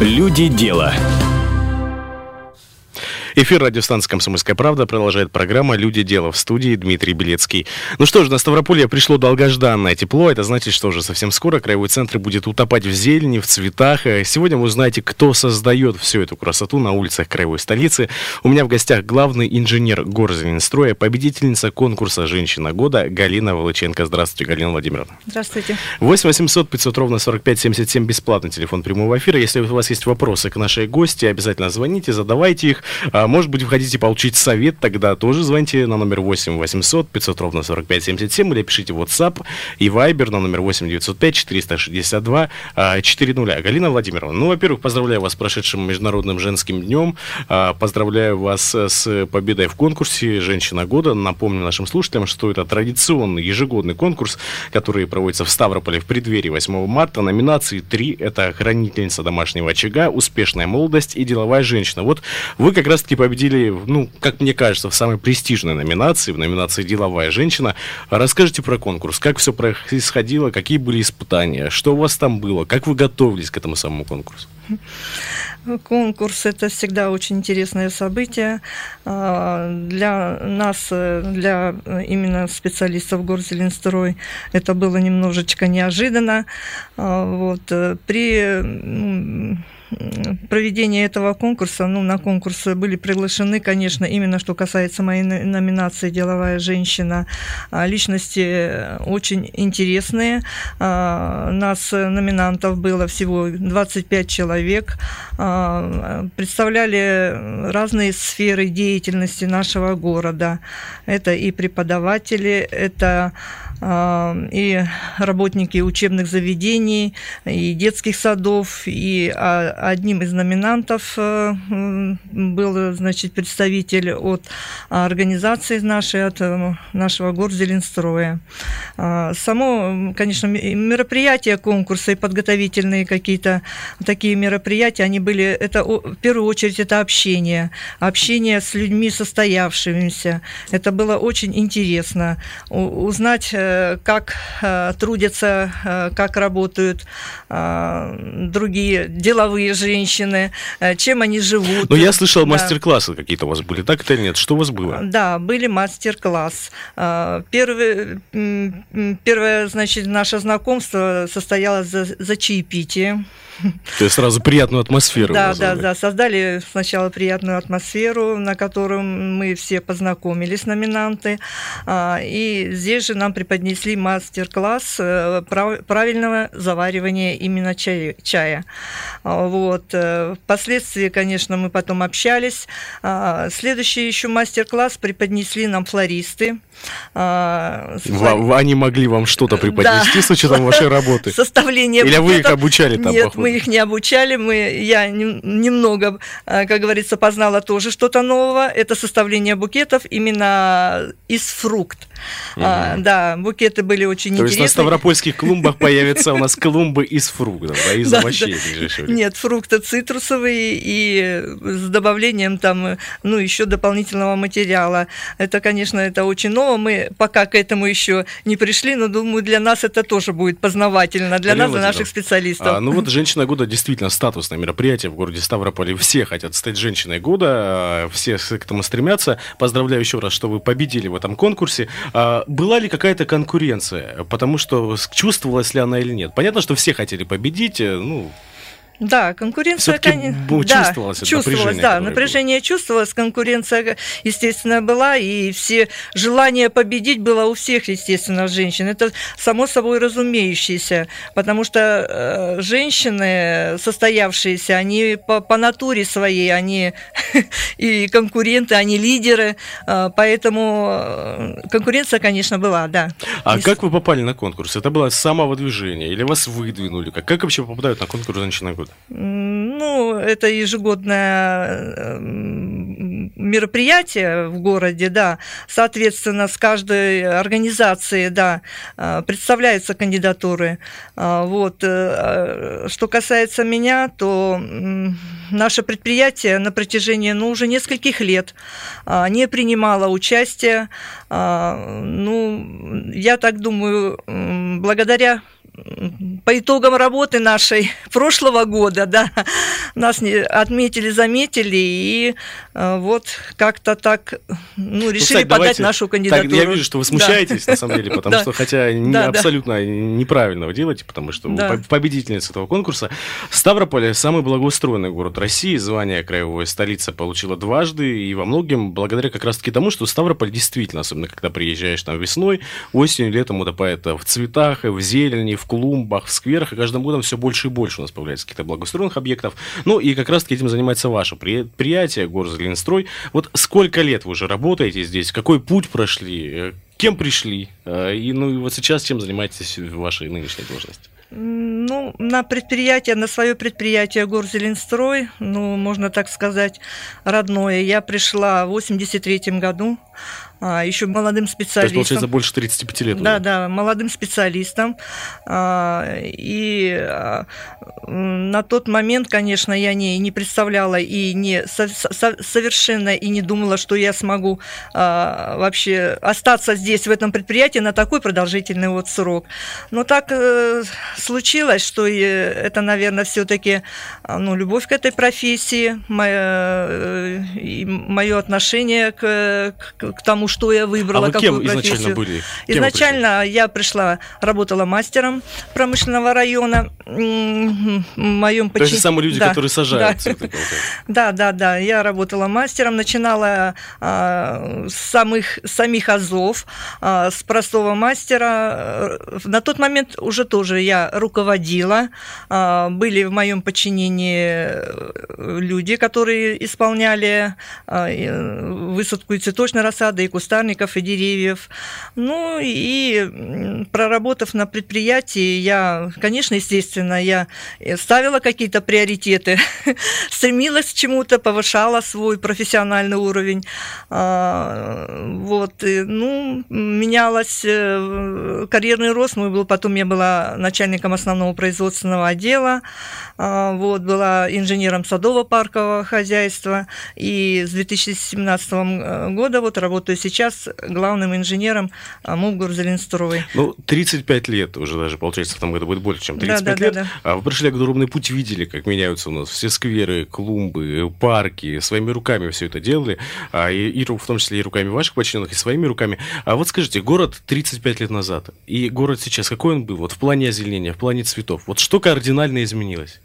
Люди дела. Эфир радиостанции «Комсомольская правда» продолжает программа «Люди. Дело» в студии Дмитрий Белецкий. Ну что ж, на Ставрополье пришло долгожданное тепло. Это значит, что уже совсем скоро краевой центр будет утопать в зелени, в цветах. Э, сегодня вы узнаете, кто создает всю эту красоту на улицах краевой столицы. У меня в гостях главный инженер Горзеленстроя, победительница конкурса «Женщина года» Галина Волоченко. Здравствуйте, Галина Владимировна. Здравствуйте. 8 800 500 ровно 45 77 бесплатный телефон прямого эфира. Если у вас есть вопросы к нашей гости, обязательно звоните, задавайте их. А, может быть, вы хотите получить совет, тогда тоже звоните на номер 8 800 500 ровно 45 77 или пишите WhatsApp и Viber на номер 8 905 462 400. Галина Владимировна, ну, во-первых, поздравляю вас с прошедшим Международным женским днем. А, поздравляю вас с победой в конкурсе «Женщина года». Напомню нашим слушателям, что это традиционный ежегодный конкурс, который проводится в Ставрополе в преддверии 8 марта. Номинации три – это «Хранительница домашнего очага», «Успешная молодость» и «Деловая женщина». Вот вы как раз-таки победили, ну, как мне кажется, в самой престижной номинации, в номинации «Деловая женщина». Расскажите про конкурс, как все происходило, какие были испытания, что у вас там было, как вы готовились к этому самому конкурсу? Конкурс – это всегда очень интересное событие. А, для нас, для именно специалистов Горзеленстрой, это было немножечко неожиданно. А, вот. При проведения этого конкурса, ну, на конкурс были приглашены, конечно, именно что касается моей номинации «Деловая женщина», а, личности очень интересные. А, нас, номинантов, было всего 25 человек. А, представляли разные сферы деятельности нашего города. Это и преподаватели, это и работники учебных заведений, и детских садов, и одним из номинантов э, был, значит, представитель от организации нашей, от э, нашего горзеленстроя. Само, конечно, мероприятия, конкурсы и подготовительные какие-то такие мероприятия, они были, это в первую очередь это общение, общение с людьми состоявшимися. Это было очень интересно узнать, э, как трудятся, как работают другие деловые женщины, э, чем они живут. Но я слышал, да. мастер-классы какие-то у вас были, так это нет? Что у вас было? Да, были мастер-класс. Э, первый, первое, значит, наше знакомство состоялось за, за чаепитие. То есть сразу приятную атмосферу. Да, да, да. Создали сначала приятную атмосферу, на котором мы все познакомились, номинанты. А, и здесь же нам преподнесли мастер-класс э, правильного заваривания именно чая. А, вот. Э, впоследствии, конечно, мы потом общались. А, следующий еще мастер-класс преподнесли нам флористы. Они могли вам что-то преподнести да. с учетом вашей работы? Составление Или вы их обучали там? Нет, мы их не обучали, мы, я немного, а, как говорится, познала тоже что-то нового. Это составление букетов именно из фрукт. Угу. А, да, букеты были очень То интересные. То есть на ставропольских клумбах появятся у нас клумбы из фруктов, а из овощей. Нет, фрукты цитрусовые и с добавлением там, ну, еще дополнительного материала. Это, конечно, это очень ново. Мы пока к этому еще не пришли, но думаю, для нас это тоже будет познавательно, для нас, для наших специалистов. А, ну вот женщина года действительно статусное мероприятие в городе Ставрополе. Все хотят стать женщиной года, все к этому стремятся. Поздравляю еще раз, что вы победили в этом конкурсе. А, была ли какая-то конкуренция? Потому что чувствовалась ли она или нет? Понятно, что все хотели победить, э, ну, да, конкуренция, конечно, чувствовалось, да, чувствовалось, напряжение, да, напряжение было. чувствовалось, конкуренция, естественно, была, и все желание победить было у всех, естественно, женщин. Это само собой разумеющееся, потому что э, женщины, состоявшиеся, они по, по натуре своей, они и конкуренты, они лидеры, э, поэтому э, конкуренция, конечно, была, да. А как вы попали на конкурс? Это было с самого движения или вас выдвинули? Как, как вообще попадают на конкурс женщины года? Ну, это ежегодное э, мероприятие в городе, да. Соответственно, с каждой организации, да, э, представляются кандидатуры. А, вот. Э, что касается меня, то наше предприятие на протяжении, ну, уже нескольких лет не принимало участие. Ну, я так думаю, благодаря по итогам работы нашей прошлого года, да, нас отметили, заметили, и э, вот как-то так, ну, решили ну, кстати, подать давайте, нашу кандидатуру. Так, я вижу, что вы смущаетесь, да. на самом деле, потому что, хотя абсолютно неправильно вы делаете, потому что вы победительница этого конкурса. Ставрополь – самый благоустроенный город России, звание краевой столицы получила дважды, и во многим благодаря как раз-таки тому, что Ставрополь действительно, особенно когда приезжаешь там весной, осенью, летом утопает в цветах, в зелени, в клумбах, в скверах, и каждым годом все больше и больше у нас появляется каких-то благоустроенных объектов. Ну и как раз-таки этим занимается ваше предприятие, Горзеленстрой. Вот сколько лет вы уже работаете здесь, какой путь прошли, кем пришли, э, и ну и вот сейчас чем занимаетесь в вашей нынешней должности? Ну, на предприятие, на свое предприятие Горзеленстрой, ну, можно так сказать, родное, я пришла в 83 году еще молодым специалистом. То есть, получается, больше 35 лет. Да, уже. да, молодым специалистом. А, и а, на тот момент, конечно, я не, не представляла и не совершенно и не думала, что я смогу вообще остаться здесь, в этом предприятии, на такой продолжительный вот срок. Но так э, случилось, что это, наверное, все-таки ну, любовь к этой профессии, мое, э, мое отношение к, к, к тому, что я выбрала, а вы какую кем профессию. изначально были? Кем изначально я пришла, работала мастером промышленного района. В моем почин... То есть самые люди, да, которые сажают да. Да, да, да. Я работала мастером, начинала а, с самых, самих азов, а, с простого мастера. На тот момент уже тоже я руководила. А, были в моем подчинении люди, которые исполняли а, высадку и цветочной рассады, и кустарников, и деревьев. Ну и проработав на предприятии, я, конечно, естественно, я ставила какие-то приоритеты, стремилась к чему-то, повышала свой профессиональный уровень. А, вот, ну, менялась э, карьерный рост мой был, потом я была начальником основного производственного отдела, а, вот, была инженером садово-паркового хозяйства, и с 2017 э, года вот работаю сейчас главным инженером а, МУП Горзеленстрой. Ну, 35 лет уже даже, получается, в этом году будет больше, чем 35 да, да, лет. Да, да. А вы прошли огромный путь, видели, как меняются у нас все скверы, клумбы, парки, своими руками все это делали, а, и, и в том числе и руками ваших подчиненных, и своими руками. А вот скажите, город 35 лет назад и город сейчас, какой он был вот в плане озеленения, в плане цветов? Вот что кардинально изменилось?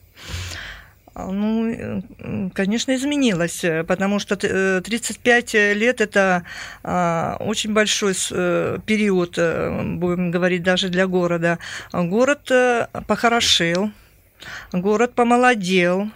А, ну, э, конечно, изменилось, э, потому что 35 э, лет – это а, очень большой период, будем говорить, даже для города. Город похорошел, город помолодел,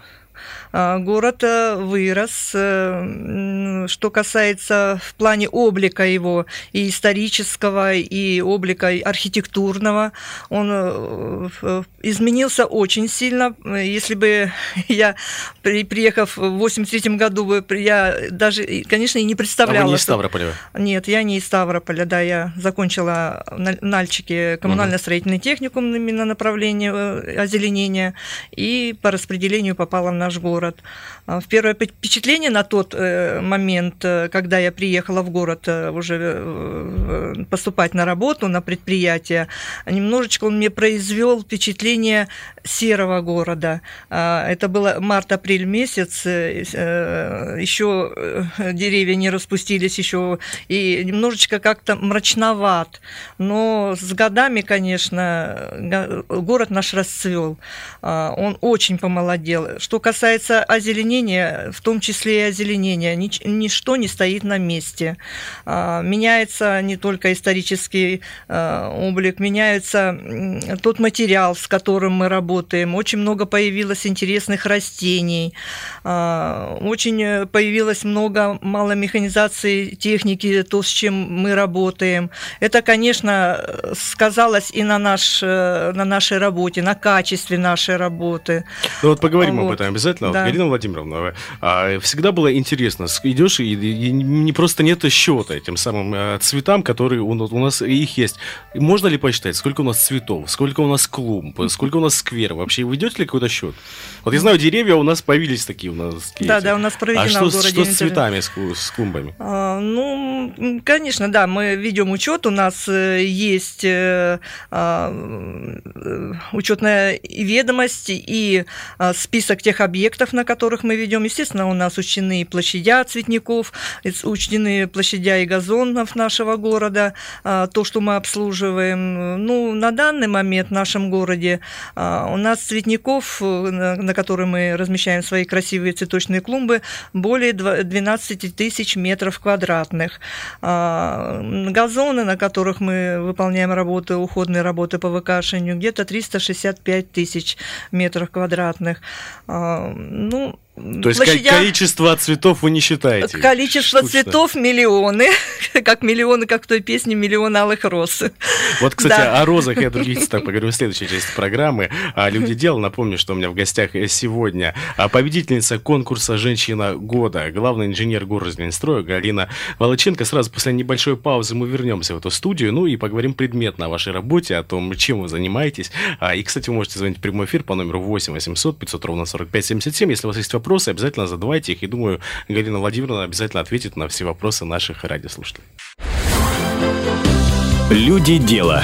город э, вырос. Э, что касается в плане облика его, и исторического, и облика архитектурного, он э, изменился очень сильно. Если бы я, приехав в 83 году, бы я даже, конечно, и не представляла. А вы не из Ставрополя? Нет, я не из Ставрополя, да, я закончила в Нальчике коммунально-строительный техникум именно направление озеленения, и по распределению попала в наш город. А, в первое впечатление на тот э, момент, э, когда я приехала в город э, уже поступать на работу, на предприятие, немножечко он мне произвел впечатление серого города. А, это было март-апрель месяц, еще деревья не распустились еще, и немножечко как-то мрачноват. Но с годами, конечно, город наш расцвел. А, он очень помолодел. Что касается касается озеленения, в том числе и озеленения, нич- ничто не стоит на месте. А, меняется не только исторический а, облик, меняется тот материал, с которым мы работаем. Очень много появилось интересных растений, а, очень появилось много маломеханизации техники, то, с чем мы работаем. Это, конечно, сказалось и на, наш, на нашей работе, на качестве нашей работы. Ну вот поговорим вот. об этом обязательно. Да. Галина Владимировна, а, всегда было интересно, идешь и, и не просто нет счета этим самым э, цветам, которые у, у нас их есть. Можно ли посчитать, сколько у нас цветов, сколько у нас клумб, сколько у нас скверов? Вообще вы ведете ли какой-то счет? Вот я знаю, деревья у нас появились такие у нас. Да, да, у нас проведена а что, в городе. что с цветами, с, с клумбами? А, ну, конечно, да, мы ведем учет. У нас э, есть э, а, учетная ведомость и а, список тех объектов, на которых мы ведем. Естественно, у нас учтены площадя цветников, учтены площадя и газонов нашего города, то, что мы обслуживаем. Ну, на данный момент в нашем городе у нас цветников, на которые мы размещаем свои красивые цветочные клумбы, более 12 тысяч метров квадратных. Газоны, на которых мы выполняем работы, уходные работы по выкашиванию, где-то 365 тысяч метров квадратных. Ну, то есть площадях... количество цветов вы не считаете? Количество Штучно. цветов миллионы, как миллионы, как в той песне «Миллион алых роз». Вот, кстати, да. о розах я других цветах поговорю в следующей части программы. А «Люди дела». Напомню, что у меня в гостях сегодня а победительница конкурса «Женщина года», главный инженер Горозминстроя Галина Волоченко. Сразу после небольшой паузы мы вернемся в эту студию, ну и поговорим предметно о вашей работе, о том, чем вы занимаетесь. А, и, кстати, вы можете звонить в прямой эфир по номеру 8 800 500 ровно 45 77, если у вас есть вопросы вопросы, обязательно задавайте их. И думаю, Галина Владимировна обязательно ответит на все вопросы наших радиослушателей. Люди дела.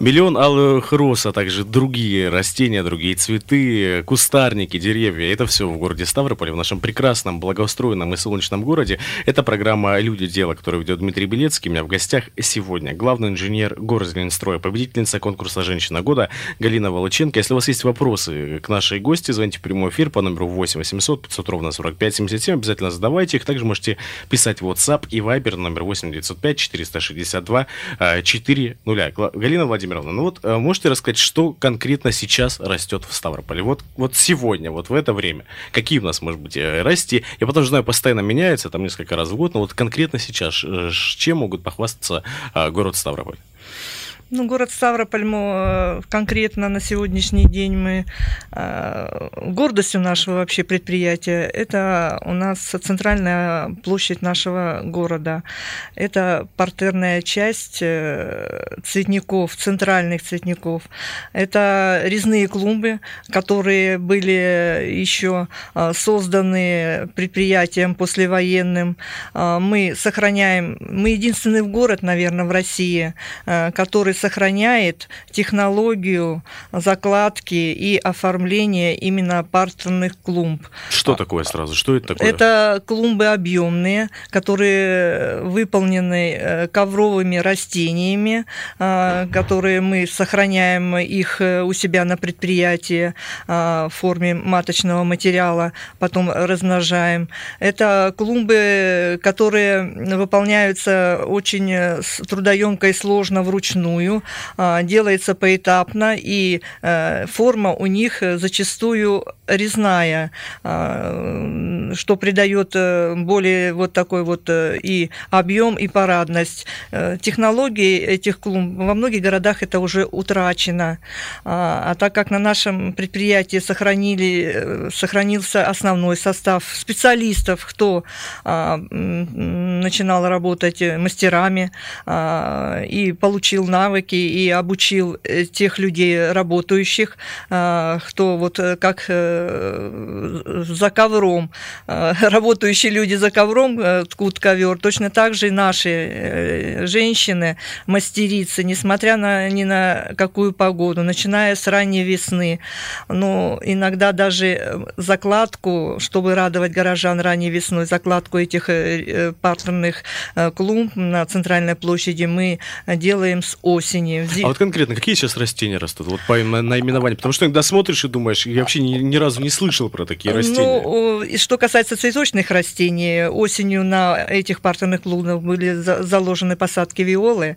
Миллион алых роз, а также другие растения, другие цветы, кустарники, деревья. Это все в городе Ставрополе, в нашем прекрасном, благоустроенном и солнечном городе. Это программа «Люди. Дело», которую ведет Дмитрий Белецкий. У меня в гостях сегодня главный инженер Горзеленстроя, победительница конкурса «Женщина года» Галина Волоченко. Если у вас есть вопросы к нашей гости, звоните в прямой эфир по номеру 8 800 500 ровно 45 77. Обязательно задавайте их. Также можете писать в WhatsApp и Viber номер 8 905 462 400. Галина Владимировна, Владимировна, ну вот э, можете рассказать, что конкретно сейчас растет в Ставрополе? Вот, вот сегодня, вот в это время. Какие у нас, может быть, э, расти? Я потому что знаю, постоянно меняется, там несколько раз в год, но вот конкретно сейчас э, чем могут похвастаться город Ставрополь? Ну, город Ставрополь, мы, конкретно на сегодняшний день мы э, гордостью нашего вообще предприятия, это у нас центральная площадь нашего города. Это партерная часть э, цветников, центральных цветников. Это резные клумбы, которые были еще э, созданы предприятием послевоенным. Мы сохраняем, мы единственный город, наверное, в России, который сохраняет технологию закладки и оформления именно партерных клумб. Что такое сразу? Что это такое? Это клумбы объемные, которые выполнены э, ковровыми растениями, э, которые мы сохраняем их э, у себя на предприятии в форме маточного материала, потом размножаем. Это клумбы, которые выполняются очень трудоемко и сложно вручную а, делается поэтапно, и э, форма у них зачастую резная, а, что придает э, более вот такой вот э, и объем, и парадность. Технологии этих клумб во многих городах это уже утрачено. А, а так как на нашем предприятии сохранили, сохранился основной состав специалистов, кто начинал работать мастерами и получил навык, навыки и обучил э, тех людей, работающих, а, кто вот э, как э, за ковром, работающие люди за ковром ткут ковер, точно так же и наши женщины, мастерицы, несмотря на ни на какую погоду, начиная с ранней весны, но иногда даже закладку, чтобы радовать горожан ранней весной, закладку этих партерных клумб на центральной площади мы делаем с осени осени. А вот конкретно какие сейчас растения растут? Вот по наименованию. Потому что иногда смотришь и думаешь, я вообще ни, ни разу не слышал про такие ну, растения. Ну, что касается цветочных растений, осенью на этих партерных клубах были заложены посадки виолы,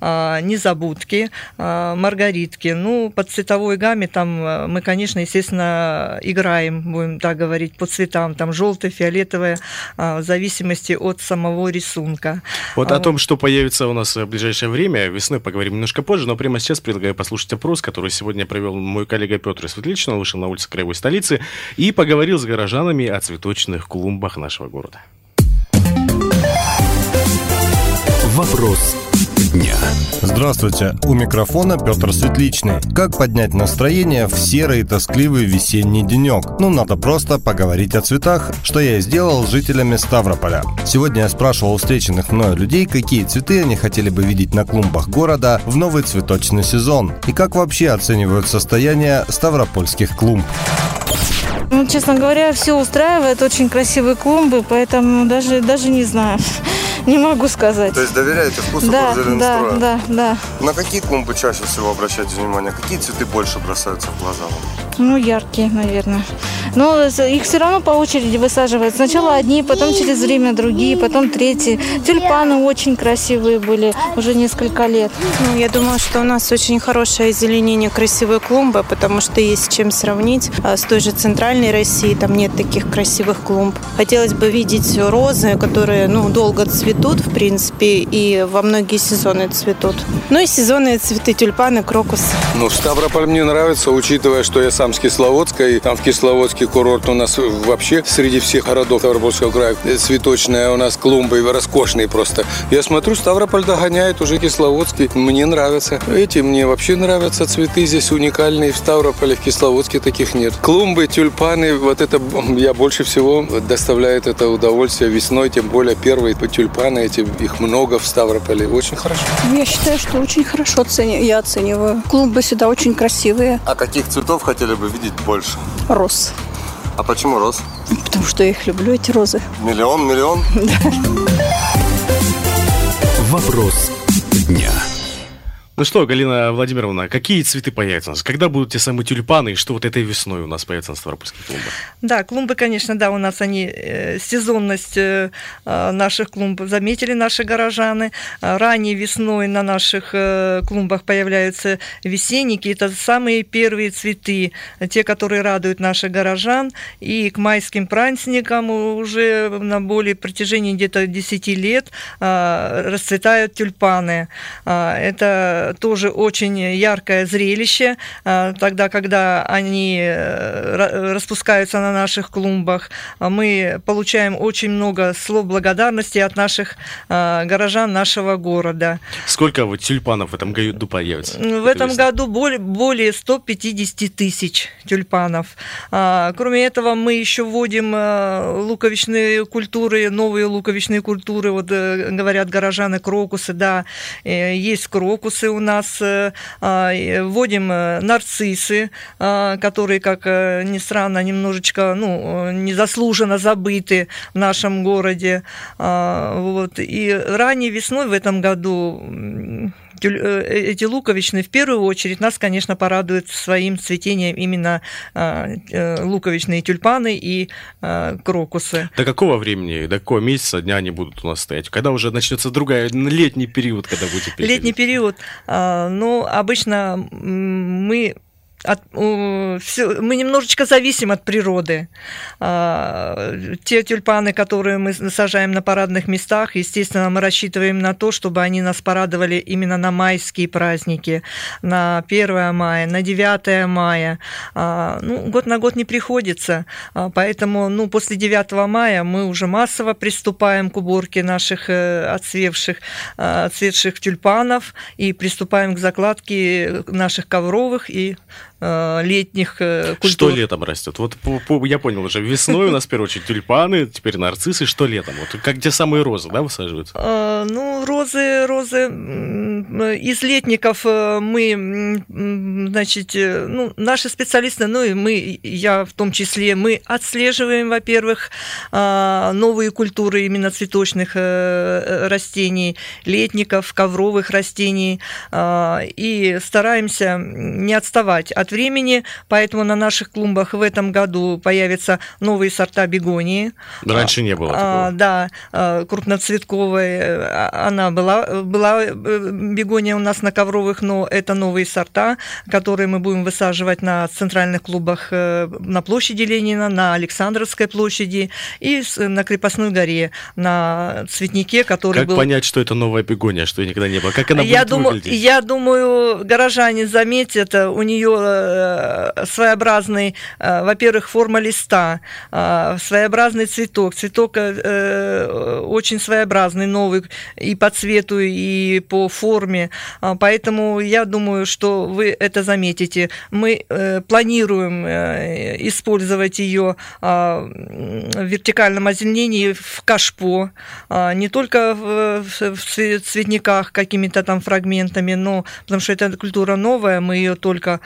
а, незабудки, а, маргаритки. Ну, по цветовой гамме там а, мы, конечно, естественно, играем, будем так говорить, по цветам. Там желтое, фиолетовое, в зависимости от самого рисунка. Вот о том, что появится у нас в ближайшее время, весной поговорим поговорим немножко позже, но прямо сейчас предлагаю послушать опрос, который сегодня провел мой коллега Петр Светличный. Он вышел на улицы Краевой столицы и поговорил с горожанами о цветочных клумбах нашего города. Вопрос дня. Здравствуйте, у микрофона Петр Светличный. Как поднять настроение в серый тоскливый весенний денек? Ну, надо просто поговорить о цветах, что я и сделал с жителями Ставрополя. Сегодня я спрашивал у встреченных мною людей, какие цветы они хотели бы видеть на клумбах города в новый цветочный сезон и как вообще оценивают состояние ставропольских клумб. Ну, честно говоря, все устраивает, очень красивые клумбы, поэтому даже, даже не знаю. Не могу сказать. То есть доверяете вкусу да, да, да, да. На какие клумбы чаще всего обращаете внимание? Какие цветы больше бросаются в глаза вам? Ну, яркие, наверное. Но их все равно по очереди высаживают. Сначала одни, потом через время другие, потом третьи. Тюльпаны очень красивые были уже несколько лет. Ну, я думаю, что у нас очень хорошее озеленение красивой клумбы, потому что есть с чем сравнить. А с той же центральной России там нет таких красивых клумб. Хотелось бы видеть розы, которые ну, долго цветут, в принципе, и во многие сезоны цветут. Ну и сезонные цветы, тюльпаны, крокус. Ну, Ставрополь мне нравится, учитывая, что я сам с Кисловодска, и там в Кисловодске курорт у нас вообще среди всех городов Ставропольского края цветочная у нас клумбы роскошные просто. Я смотрю, Ставрополь догоняет уже Кисловодский. Мне нравится. Эти мне вообще нравятся цветы здесь уникальные. В Ставрополе, в Кисловодске таких нет. Клумбы, тюльпаны, вот это я больше всего доставляет это удовольствие весной, тем более первые тюльпаны, эти, их много в Ставрополе. Очень хорошо. Я считаю, что очень хорошо оцени, я оцениваю. Клумбы всегда очень красивые. А каких цветов хотели бы видеть больше? Роз. А почему роз? Потому что я их люблю, эти розы. Миллион, миллион? Да. Вопрос дня. Ну что, Галина Владимировна, какие цветы появятся у нас? Когда будут те самые тюльпаны, и что вот этой весной у нас появится на Ставропольских клумбах? Да, клумбы, конечно, да, у нас они, э, сезонность э, э, наших клумб заметили наши горожаны. Ранней весной на наших клумбах появляются весенники. Это самые первые цветы, те, которые радуют наших горожан. И к майским праздникам уже на более протяжении где-то 10 лет расцветают тюльпаны. Это тоже очень яркое зрелище, а, тогда, когда они э, распускаются на наших клумбах. Мы получаем очень много слов благодарности от наших а, горожан нашего города. Сколько вот тюльпанов в этом году появится? В этом году более, более 150 тысяч тюльпанов. А, кроме этого, мы еще вводим луковичные культуры, новые луковичные культуры, вот э, говорят горожаны, крокусы, да, э, есть крокусы у нас э, а, вводим э, нарциссы, а, которые, как э, ни странно, немножечко ну, незаслуженно забыты в нашем городе. А, вот. И ранней весной в этом году эти луковичные в первую очередь нас, конечно, порадуют своим цветением именно луковичные тюльпаны и крокусы. До какого времени, до какого месяца дня они будут у нас стоять? Когда уже начнется другая, летний период, когда переходить? Летний период. Ну, обычно мы от, все, мы немножечко зависим от природы. А, те тюльпаны, которые мы сажаем на парадных местах, естественно, мы рассчитываем на то, чтобы они нас порадовали именно на майские праздники, на 1 мая, на 9 мая. А, ну, год на год не приходится, а, поэтому ну, после 9 мая мы уже массово приступаем к уборке наших э, отцвевших, отцветших тюльпанов и приступаем к закладке наших ковровых и летних э, культур. Что летом растет? Вот я понял уже, весной у нас в первую очередь тюльпаны, теперь нарциссы, что летом? Вот как те самые розы, да, высаживаются? А, ну, розы, розы из летников э, мы, значит, ну, наши специалисты, ну и мы, я в том числе, мы отслеживаем, во-первых, новые культуры именно цветочных растений, летников, ковровых растений, и стараемся не отставать от от времени, поэтому на наших клумбах в этом году появятся новые сорта бегонии. Раньше не было такого. Да, крупноцветковая, она была, была бегония у нас на ковровых, но это новые сорта, которые мы будем высаживать на центральных клубах на площади Ленина, на Александровской площади и на Крепостной горе, на цветнике, который как был... понять, что это новая бегония, что ее никогда не было? Как она я будет думаю, выглядеть? Я думаю, горожане заметят, у нее э, своеобразный, э, во-первых, форма листа, э, своеобразный цветок. Цветок очень своеобразный, новый и по цвету, и по форме. Поэтому я думаю, что вы это заметите. Мы планируем использовать ее в вертикальном озеленении в кашпо, не только в цветниках какими-то там фрагментами, но потому что это культура новая, мы ее только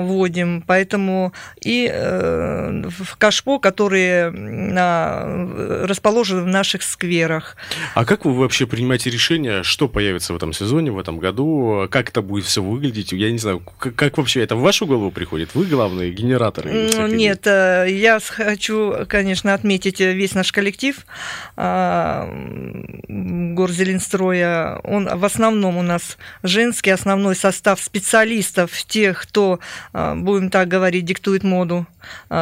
вводим, поэтому и э, в кашпо, которые расположены в наших скверах. А как вы вообще принимаете решение, что появится в этом сезоне, в этом году, как это будет все выглядеть? Я не знаю, как, как вообще это в вашу голову приходит? Вы главный генератор? Нет, э, я хочу, конечно, отметить весь наш коллектив Горзеленстроя. Он в основном у нас женский основной состав специалистов, тех, кто, будем так говорить, диктует моду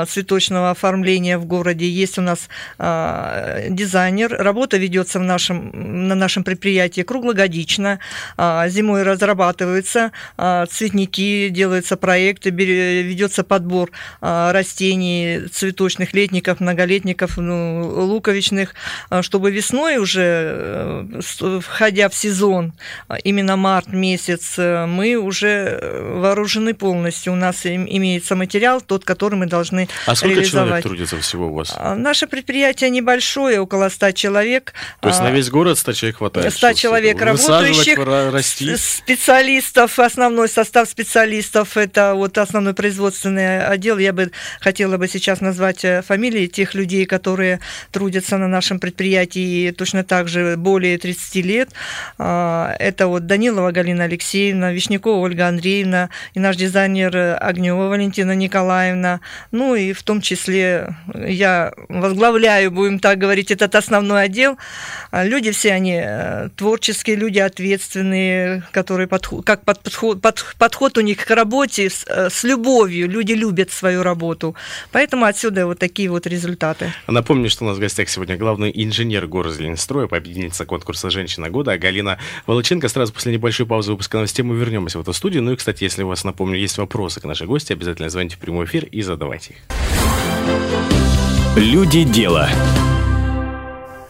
цветочного оформления в городе. Есть у нас дизайнер. Работа ведется в нашем, на нашем предприятии круглогодично. Зимой разрабатываются цветники, делаются проекты, ведется подбор растений цветочных, летников, многолетников, ну, луковичных, чтобы весной уже, э, входя в сезон, именно март месяц, э, мы уже вооружены полностью. У нас имеется материал, тот, который мы должны А сколько реализовать. человек трудится всего у вас? Наше предприятие небольшое, около 100 человек. То есть на весь город 100 человек хватает? 100 человек работающих, расти? специалистов, основной состав специалистов, это вот основной производственный отдел. Я бы хотела бы сейчас назвать э, фамилии тех людей, которые трудятся на нашем предприятии точно так же более 30 лет. А, это вот Данилова Галина Алексеевна, Вишнякова Ольга Андреевна и наш дизайнер Огнева Валентина Николаевна. Ну и в том числе я возглавляю, будем так говорить, этот основной отдел. А люди все они э, творческие, люди ответственные, которые подход, как подход, под, подход у них к работе с, э, с любовью. Люди любят свою работу. Поэтому отсюда вот такие вот результаты. Напомню, что у нас в гостях сегодня главный инженер Горзеленстроя, победительница конкурса «Женщина года» Галина Волоченко. Сразу после небольшой паузы выпуска новостей мы вернемся в эту студию. Ну и, кстати, если у вас, напомню, есть вопросы к нашей гости, обязательно звоните в прямой эфир и задавайте их. Люди дела.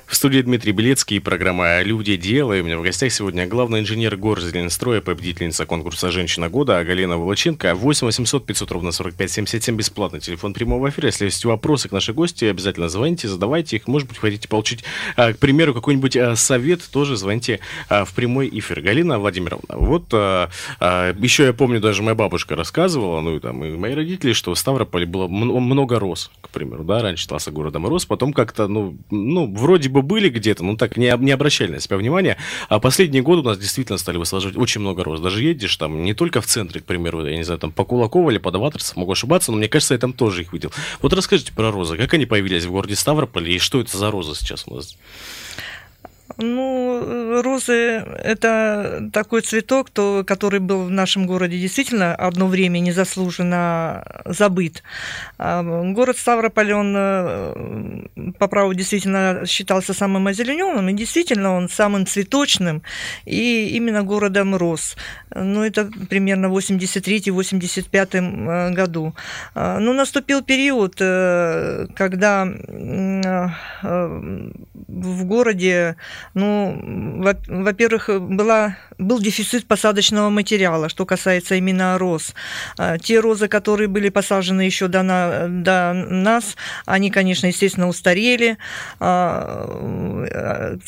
В студии Дмитрий Белецкий, программа «Люди. Дело». И у меня в гостях сегодня главный инженер Горзеленстроя, победительница конкурса «Женщина года» Галина Волоченко. 8 800 500 ровно 45 77, бесплатный телефон прямого эфира. Если есть вопросы к нашей гости, обязательно звоните, задавайте их. Может быть, хотите получить, а, к примеру, какой-нибудь а, совет, тоже звоните а, в прямой эфир. Галина Владимировна, вот еще я помню, даже моя бабушка рассказывала, ну и там и мои родители, что в Ставрополе было много роз, к примеру, да, раньше считался городом роз, потом как-то, ну, ну, вроде бы были где-то, но так не, не обращали на себя внимания. А последние годы у нас действительно стали высаживать очень много роз. Даже едешь там не только в центре, к примеру, я не знаю, там по Кулакову или по Новаторцев, могу ошибаться, но мне кажется, я там тоже их видел. Вот расскажите про розы. Как они появились в городе Ставрополе и что это за розы сейчас у нас? Ну, розы – это такой цветок, то, который был в нашем городе действительно одно время незаслуженно забыт. А город Ставрополь, он э, по праву действительно считался самым озелененным, и действительно он самым цветочным, и именно городом роз. Ну, это примерно в 83-85 э, году. А, Но ну, наступил период, э, когда в городе ну, во-первых, была, был дефицит посадочного материала, что касается именно роз. А, те розы, которые были посажены еще до, на, до нас, они, конечно, естественно, устарели. А,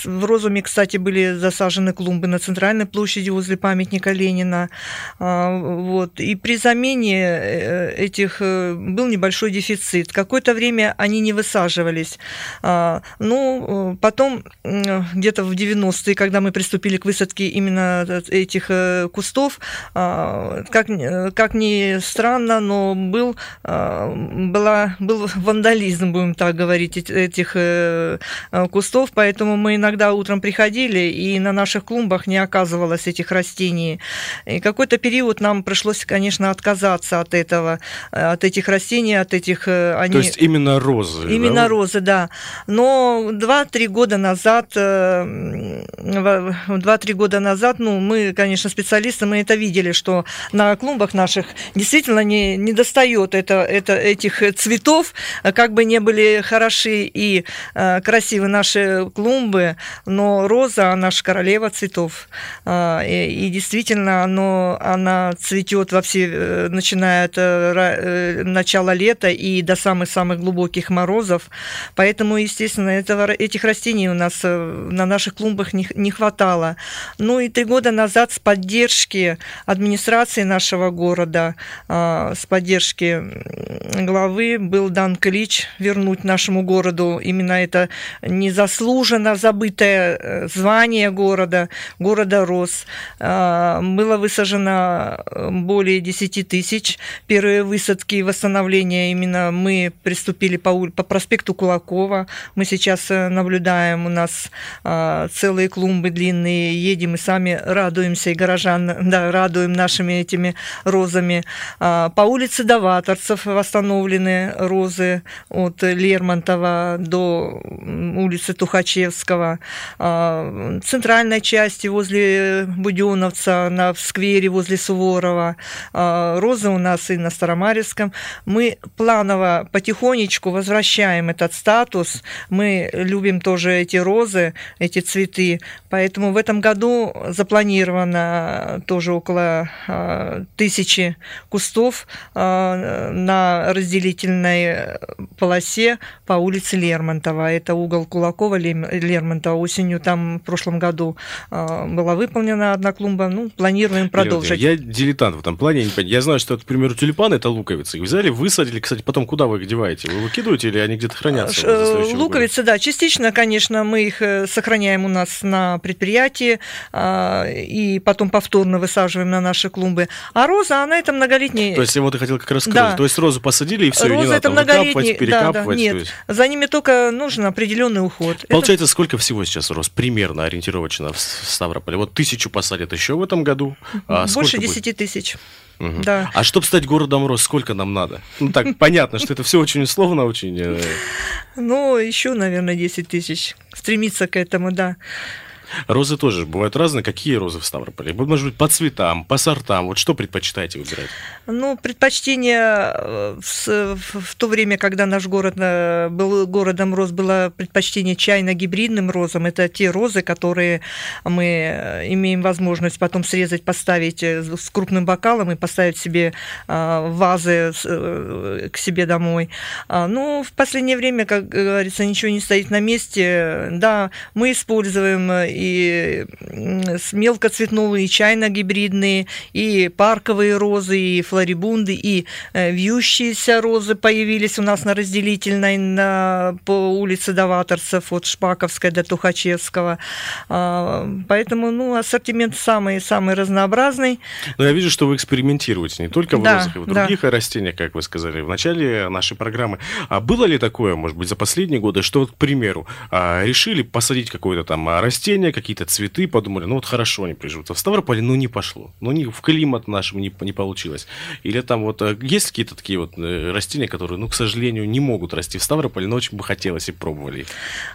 в розуме, кстати, были засажены клумбы на центральной площади возле памятника Ленина. А, вот. И при замене э, этих э, был небольшой дефицит. Какое-то время они не высаживались. Ну, потом где-то в 90-е, когда мы приступили к высадке именно этих э, кустов, а, как, как ни странно, но был, а, была, был вандализм, будем так говорить, этих э, кустов, поэтому мы иногда утром приходили, и на наших клумбах не оказывалось этих растений. И какой-то период нам пришлось, конечно, отказаться от этого, от этих растений, от этих... Они... То есть именно розы? Именно да? розы, да. Но 2-3 года назад, 2-3 года назад, ну, мы, конечно, специалисты, мы это видели, что на клумбах наших действительно не, не достает это, это, этих цветов, как бы не были хороши и э, красивы наши клумбы, но роза, она же королева цветов. Э, и, и действительно, оно, она цветет во все, э, начиная от э, э, начала лета и до самых-самых глубоких морозов. Поэтому, естественно, этого, этих растений у нас э, на наших клумбах не, не хватало. Ну и три года назад с поддержки администрации нашего города, а, с поддержки главы был дан клич вернуть нашему городу именно это незаслуженно забытое э, звание города, города рос. А, было высажено э, более 10 тысяч. Первые высадки и восстановления именно мы приступили по, по проспекту Кулакова. Мы сейчас э, наблюдаем, у нас а, целые клумбы длинные, едем и сами радуемся, и горожан да, радуем нашими этими розами. А, по улице Даваторцев восстановлены розы от Лермонтова до улицы Тухачевского. А, центральной части возле Буденовца, на, в сквере возле Суворова. А, розы у нас и на Старомаревском. Мы планово потихонечку возвращаем этот статус. Мы любим тоже эти розы, эти цветы. Поэтому в этом году запланировано тоже около а, тысячи кустов а, на разделительной полосе по улице Лермонтова. Это угол Кулакова Лермонтова. Осенью там в прошлом году а, была выполнена одна клумба. Ну, планируем продолжить. Я дилетант в этом плане. Я знаю, что, к примеру, тюльпаны – это луковицы. Их взяли, высадили. Кстати, потом куда вы их деваете? Вы выкидываете или они где-то хранятся? Луковицы, да. Частично, конечно, мы их э, сохраняем у нас на предприятии и потом повторно высаживаем на наши клумбы. А роза, она это многолетний... То есть, вот я хотел как раз сказать, да. то есть розу посадили и все, роза и не надо это выкапывать, перекапывать. Да, да. Нет, есть... за ними только нужен определенный уход. Получается, это... сколько всего сейчас роз примерно ориентировочно в Ставрополе? Вот тысячу посадят еще в этом году. А Больше десяти тысяч. Угу. Да. А чтобы стать городом роз, сколько нам надо? Ну так, понятно, что это все очень условно, очень... Э, ну, еще, наверное, 10 тысяч. Стремиться к этому, да. Розы тоже бывают разные. Какие розы в Ставрополе? Может быть, по цветам, по сортам. Вот что предпочитаете выбирать? Ну, предпочтение э, в, то время, когда наш город э, был городом роз, было предпочтение чайно-гибридным розам. Это те розы, которые мы э, имеем возможность потом срезать, поставить с крупным бокалом и поставить себе вазы к себе домой. А, ну, в последнее время, как говорится, ничего не стоит на месте. Да, мы используем и мелкоцветные, чайно-гибридные, и парковые розы, и флорибунды, и э, вьющиеся розы появились у нас на разделительной на, по улице Даваторцев от Шпаковской до Тухачевского. А, поэтому ну, ассортимент самый-самый разнообразный. Но я вижу, что вы экспериментируете не только в да, розах, и в других да. растениях, как вы сказали в начале нашей программы. А было ли такое, может быть, за последние годы, что, вот, к примеру, а, решили посадить какое-то там растение, растения, какие-то цветы, подумали, ну вот хорошо они приживутся. В Ставрополе, ну не пошло. Ну не, в климат нашем не, не получилось. Или там вот э, есть какие-то такие вот э, растения, которые, ну, к сожалению, не могут расти в Ставрополе, но очень бы хотелось и пробовали их.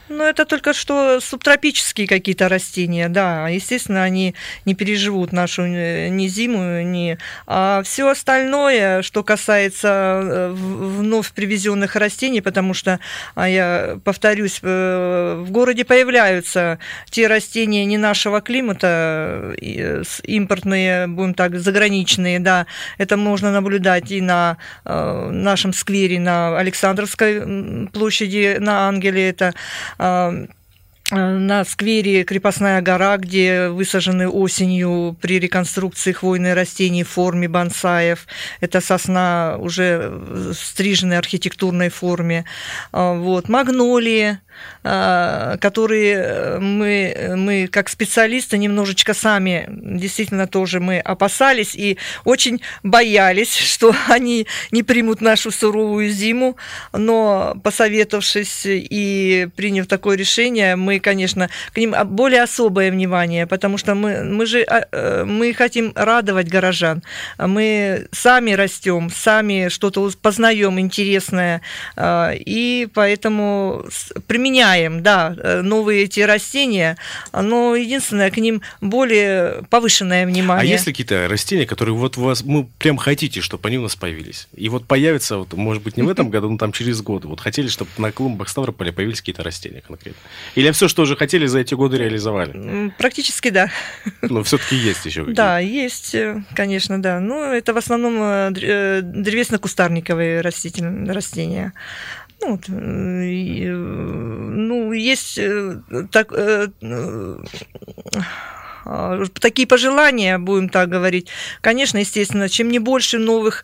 Ну это только что субтропические какие-то растения, да. Естественно, они не переживут нашу э, ни зиму, ни... А все остальное, что касается вновь привезенных растений, потому что, а я повторюсь, в городе появляются те растения, растения не нашего климата, импортные, будем так, заграничные, да, это можно наблюдать и на э, нашем сквере на Александровской площади, на Ангеле, это э, на сквере Крепостная гора, где высажены осенью при реконструкции хвойные растения в форме бонсаев. Это сосна уже в стриженной архитектурной форме. Вот. Магнолии, которые э, мы, мы как специалисты немножечко сами действительно тоже мы опасались и очень боялись, что они не примут нашу суровую зиму, но посоветовавшись и приняв такое решение, мы, конечно, к ним более особое внимание, потому что мы, мы же а, э, мы хотим радовать горожан, мы сами растем, сами что-то познаем интересное, и поэтому применяем, да, э, новые эти растения, но единственное, к ним более повышенное внимание. А есть ли какие-то растения, которые вот у вас, мы прям хотите, чтобы они у нас появились? И вот появятся, вот, может быть, не в этом году, но там через год. Вот хотели, чтобы на клумбах Ставрополя появились какие-то растения конкретно? Или все, что уже хотели, за эти годы реализовали? Практически да. Но все-таки есть еще какие-то? Да, есть, э, конечно, да. Ну, это в основном э, древесно-кустарниковые растения. Ну, вот, э, э, ну, есть э, так, такие пожелания, будем так говорить. Конечно, естественно, чем не больше новых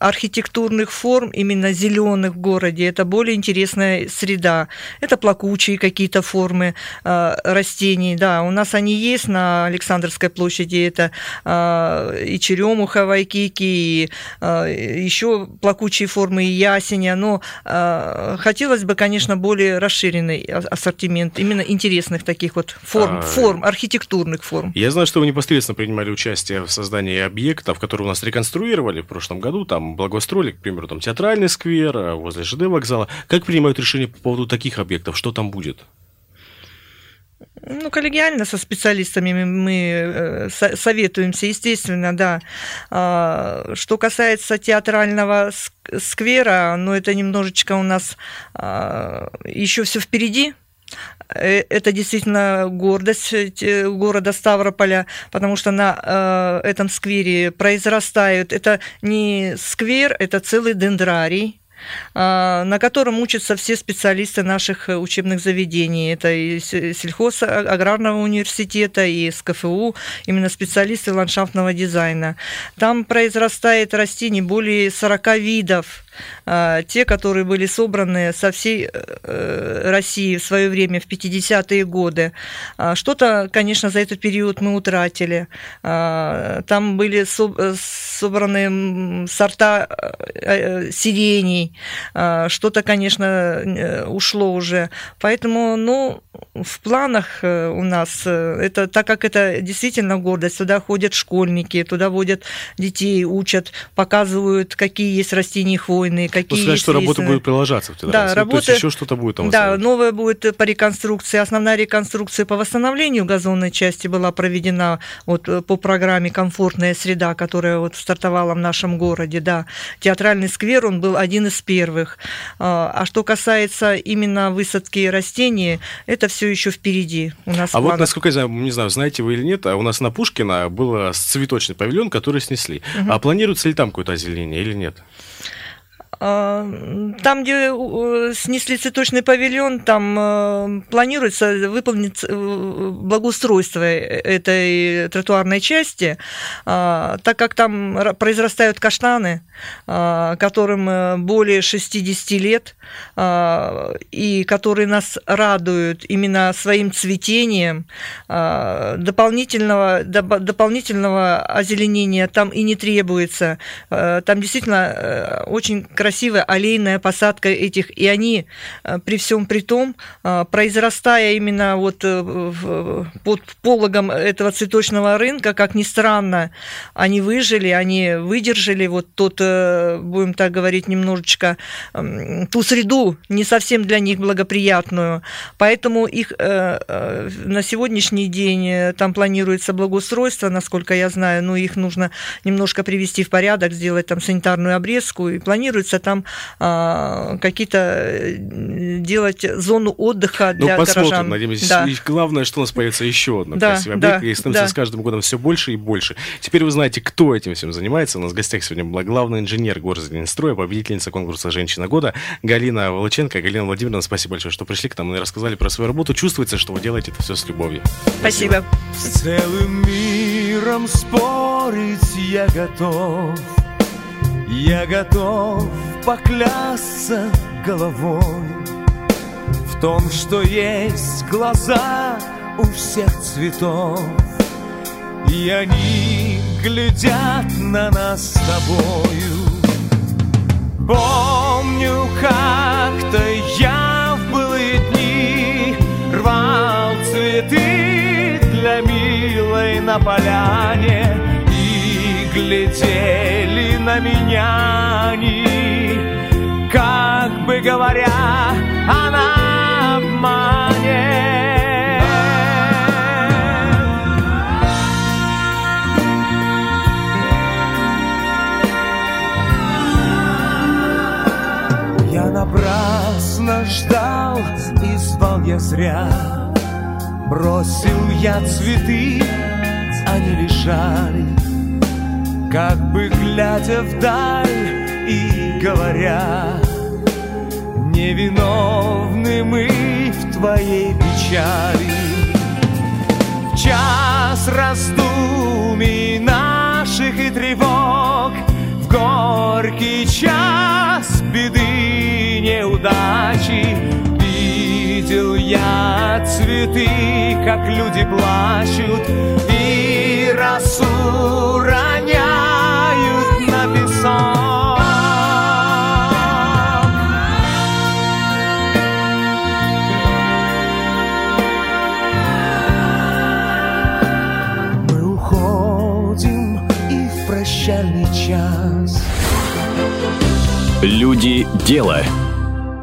архитектурных форм, именно зеленых в городе. Это более интересная среда. Это плакучие какие-то формы э, растений. Да, у нас они есть на Александрской площади. Это э, и черемуха, вайкики, и э, еще плакучие формы и ясеня. Но э, хотелось бы, конечно, более расширенный ассортимент именно интересных таких вот форм, а... форм архитектурных форм. Я знаю, что вы непосредственно принимали участие в создании объектов, которые у нас реконструировали в прошлом году. Там благоустроили, к примеру, там театральный сквер а возле ЖД вокзала. Как принимают решение по поводу таких объектов? Что там будет? Ну, коллегиально со специалистами мы э, советуемся, естественно, да. А, что касается театрального сквера, ну, это немножечко у нас а, еще все впереди, Э, это действительно гордость э, города Ставрополя, потому что на э, этом сквере произрастают, это не сквер, это целый дендрарий, на котором учатся все специалисты наших учебных заведений. Это и сельхоз аграрного университета, и СКФУ, именно специалисты ландшафтного дизайна. Там произрастает растений более 40 видов а, те, которые были собраны со всей э, России в свое время, в 50-е годы. А, что-то, конечно, за этот период мы утратили. А, там были собраны сорта э, сирений, что-то, конечно, э, ушло уже. Поэтому, ну, в планах у нас, это, так как это действительно гордость, туда ходят школьники, туда водят детей, учат, показывают, какие есть растения хвойные, построенные, какие ну, сказать, что работа будет продолжаться в Да, работа... То есть еще что-то будет там Да, новая будет по реконструкции. Основная реконструкция по восстановлению газонной части была проведена вот э, по программе «Комфортная среда», которая вот стартовала в нашем городе, да. Театральный сквер, он был один из первых. А, а что касается именно высадки растений, это все еще впереди у нас. А вот, насколько я знаю, не знаю, знаете вы или нет, а у нас на Пушкина был цветочный павильон, который снесли. Угу. А планируется ли там какое-то озеленение или нет? А, там, где снесли цветочный павильон, там э, планируется выполнить э, благоустройство этой тротуарной части, а, так как там произрастают каштаны, а, которым э, более 60 лет, и которые нас радуют именно своим цветением, дополнительного, дополнительного озеленения там и не требуется. Там действительно очень красиво красивая аллейная посадка этих, и они э, при всем при том, э, произрастая именно вот э, под пологом этого цветочного рынка, как ни странно, они выжили, они выдержали вот тот, будем так говорить, немножечко ту среду не совсем для них благоприятную. Поэтому их на сегодняшний день там планируется благоустройство, насколько я знаю, но их нужно немножко привести в порядок, сделать там санитарную обрезку, и планируется там а, какие-то э, делать зону отдыха Ну, для посмотрим, горожан. надеемся. Да. И главное, что у нас появится еще одно Да, красивое да, объект, и становится да. с каждым годом все больше и больше. Теперь вы знаете, кто этим всем занимается. У нас в гостях сегодня была главный инженер Горзеленстроя, победительница конкурса «Женщина года» Галина Волоченко. Галина Владимировна, спасибо большое, что пришли к нам и рассказали про свою работу. Чувствуется, что вы делаете это все с любовью. Спасибо. С целым миром спорить я готов Я готов поклясться головой В том, что есть глаза у всех цветов. И они глядят на нас с тобою. Помню, как-то я в былые дни Рвал цветы для милой на поляне глядели на меня они. Как бы говоря, она обманет. Напрасно ждал и звал я зря. Бросил я цветы, они лежали Как бы глядя вдаль и говоря Невиновны мы в твоей печали. В час раздумий наших и тревог В горький час беды неудачи Видел я цветы, как люди плачут И росу роняют на песок Мы уходим и в прощальный час Люди дела.